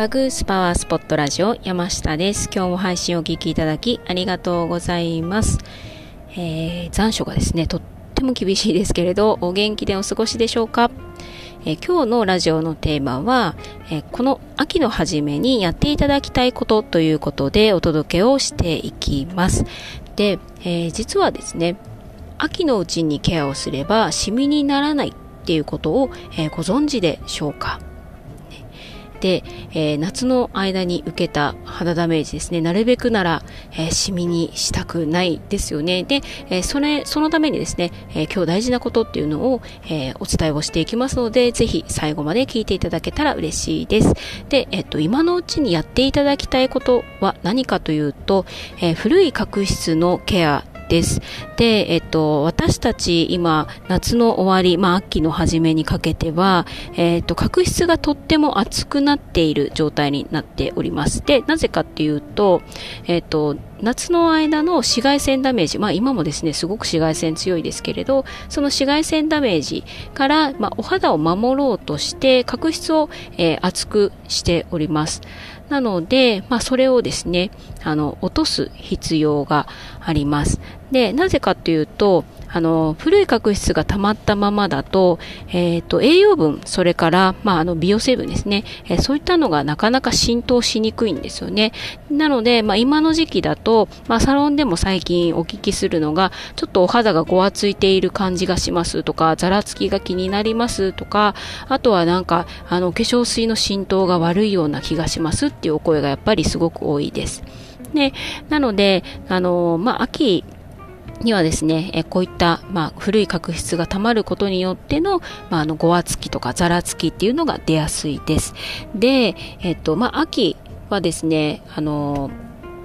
バグースパワースポットラジオ山下です。今日も配信をお聞きいただきありがとうございます。えー、残暑がですね、とっても厳しいですけれど、お元気でお過ごしでしょうか、えー、今日のラジオのテーマは、えー、この秋の初めにやっていただきたいことということでお届けをしていきます。で、え実はですね、秋のうちにケアをすればシミにならないっていうことを、えご存知でしょうか？で、えー、夏の間に受けた肌ダメージですね、なるべくなら、えー、シミにしたくないですよね。で、えー、それ、そのためにですね、え今日大事なことっていうのを、えお伝えをしていきますので、ぜひ最後まで聞いていただけたら嬉しいです。で、えっと、今のうちにやっていただきたいことは何かというと、え古い角質のケアです。で、えっと、私たち今、夏の終わり、まあ、秋の初めにかけては、えっと、角質がとっても熱くなっている状態になっております。で、なぜかっていうと、えっと、夏の間の紫外線ダメージ、まあ今もですね、すごく紫外線強いですけれど、その紫外線ダメージから、まあ、お肌を守ろうとして、角質を、えー、厚くしております。なので、まあそれをですね、あの、落とす必要があります。で、なぜかというと、あの、古い角質が溜まったままだと、えっ、ー、と、栄養分、それから、まあ、あの、美容成分ですね、えー、そういったのがなかなか浸透しにくいんですよね。なので、まあ、今の時期だと、まあ、サロンでも最近お聞きするのが、ちょっとお肌がごわついている感じがしますとか、ざらつきが気になりますとか、あとはなんか、あの、化粧水の浸透が悪いような気がしますっていうお声がやっぱりすごく多いです。で、なので、あの、まあ、秋、にはですね、えこういった、まあ、古い角質がたまることによっての、まあ、あの、ごわつきとかざらつきっていうのが出やすいです。で、えっと、まあ、秋はですね、あの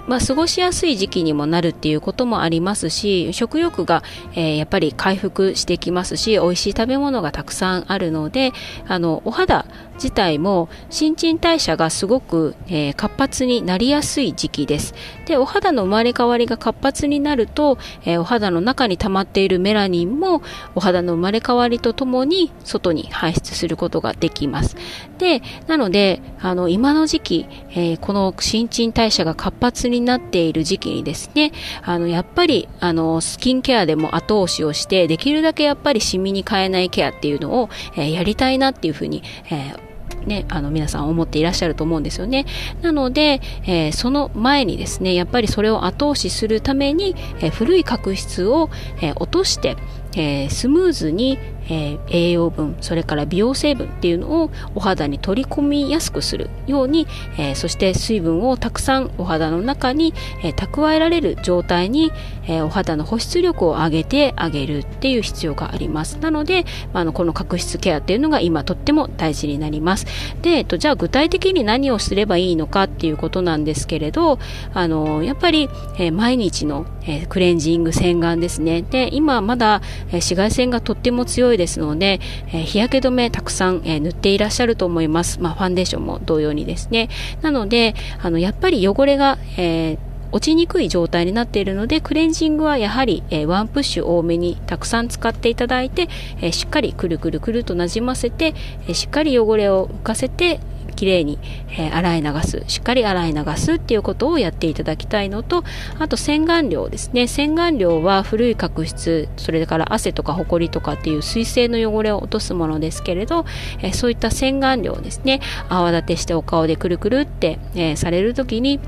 まあ、過ごしやすい時期にもなるっていうこともありますし、食欲が、えー、やっぱり回復してきますし、美味しい食べ物がたくさんあるので、あの、お肌自体も新陳代謝がすごく、えー、活発になりやすい時期です。で、お肌の生まれ変わりが活発になると、えー、お肌の中に溜まっているメラニンもお肌の生まれ変わりとともに外に排出することができます。で、なので、あの、今の時期、えー、この新陳代謝が活発にになっている時期にですね、あの、やっぱり、あの、スキンケアでも後押しをして、できるだけやっぱりシミに変えないケアっていうのを、えやりたいなっていうふうに、えーね、あの皆さん思っていらっしゃると思うんですよね。なので、えー、その前にですね、やっぱりそれを後押しするために、えー、古い角質を、えー、落として、えスムーズに、えー、栄養分それから美容成分っていうのをお肌に取り込みやすくするように、えー、そして水分をたくさんお肌の中に、え、蓄えられる状態に、えお肌の保湿力を上げてあげるっていう必要があります。なので、まあ、のこの角質ケアっていうのが今とっても大事になります。で、えっと、じゃあ具体的に何をすればいいのかっていうことなんですけれどあのやっぱり、え毎日の、えクレンジング洗顔ですね。で今まだ、え紫外線がとっても強いですので、え、日焼け止めたくさん、え、塗っていらっしゃると思います。まあ、ファンデーションも同様にですね。なので、あの、やっぱり汚れが、え落ちにくい状態になっているのでクレンジングはやはり、えー、ワンプッシュ多めにたくさん使っていただいて、えー、しっかりくるくるくるとなじませて、えー、しっかり汚れを浮かせてきれいに、えー、洗い流す、しっかり洗い流すっていうことをやっていただきたいのと、あと洗顔料ですね。洗顔料は古い角質、それから汗とかホコリとかっていう水性の汚れを落とすものですけれど、えー、そういった洗顔料ですね、泡立てしてお顔でくるくるって、えー、されるときに、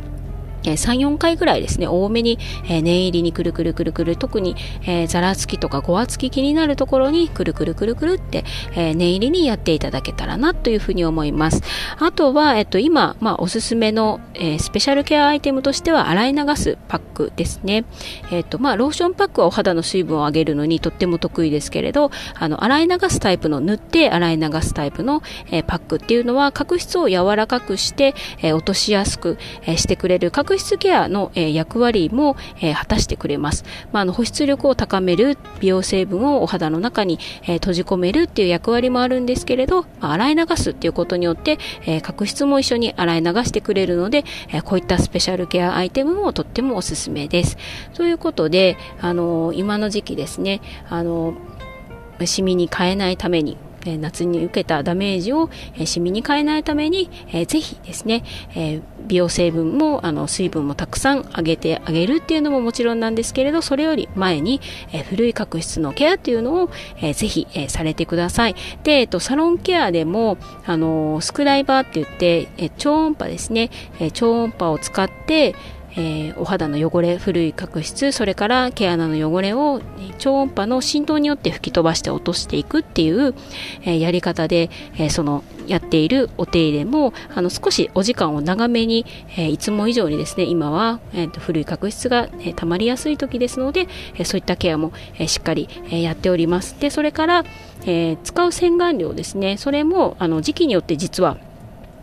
え3、4回ぐらいですね、多めに、え念入りにくるくるくるくる、特に、えー、ざらつきとかごわつき気になるところにくるくるくるくるって、え念入りにやっていただけたらなというふうに思います。あとは、えっと、今、まあ、おすすめの、えスペシャルケアアイテムとしては、洗い流すパックですね。えっと、まあ、ローションパックはお肌の水分を上げるのにとっても得意ですけれど、あの、洗い流すタイプの塗って洗い流すタイプの、えパックっていうのは、角質を柔らかくして、え落としやすく、えしてくれる角角質ケアの、え役割も、え果たしてくれます。まあ、の保湿力を高める美容成分をお肌の中に、え閉じ込めるっていう役割もあるんですけれど、ま、洗い流すっていうことによって、え角質も一緒に洗い流してくれるので、えこういったスペシャルケアアイテムもとってもおすすめです。ということで、あの今の時期ですね、あのシミに変えないためにえ夏に受けたダメージを、えシミに変えないために、えー、ぜひですね、え美容成分もあの水分もたくさん上げてあげるっていうのももちろんなんですけれどそれより前に、え古い角質のケアっていうのを、えー、ぜひ、えされてください。で、えっと、サロンケアでもあのスクライバーって言って、え超音波ですね、え超音波を使ってえー、お肌の汚れ古い角質それから毛穴の汚れを超音波の振動によって吹き飛ばして落としていくっていう、えー、やり方で、えー、そのやっているお手入れもあの少しお時間を長めに、えいつも以上にですね今は、えーと、古い角質が、え溜まりやすい時ですので、えそういったケアも、えしっかり、えやっております。でそれから、え使う洗顔料ですね。それもあの時期によって実は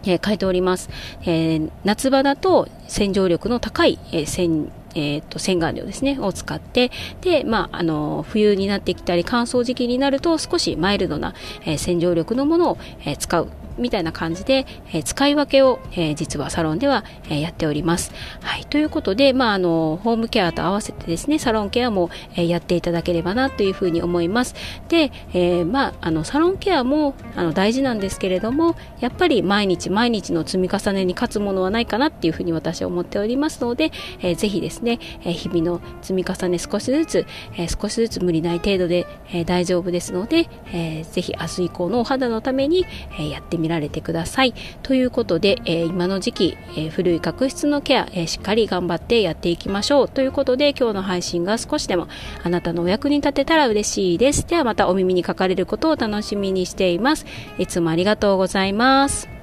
えー、変えております。えー、夏場だと洗浄力の高い、えー、洗えーと、洗顔料ですねを使ってで、まあ、あの冬になってきたり乾燥時期になると少しマイルドな、え、洗浄力のものを、え、使うみたいな感じで、えー、使い分けを、えー、実はサロンでは、えー、やっております。はい、ということで、まあ、あのホームケアと合わせてですねサロンケアも、え、やっていただければなというふうに思います。で、え、まあ、あのサロンケアもあの大事なんですけれどもやっぱり毎日毎日の積み重ねに勝つものはないかなっていうふうに私は思っておりますので、えー、ぜひですね、え、日々の積み重ね少しずつ、え、少しずつ無理ない程度で、え、大丈夫ですので、えー、ぜひ明日以降のお肌のために、え、やってみ見られてください。い。ということで、えー、今の時期、えー、古い角質のケア、えー、しっかり頑張ってやっていきましょう。ということで、今日の配信が少しでもあなたのお役に立てたら嬉しいです。ではまたお耳にかかれることを楽しみにしています。いつもありがとうございます。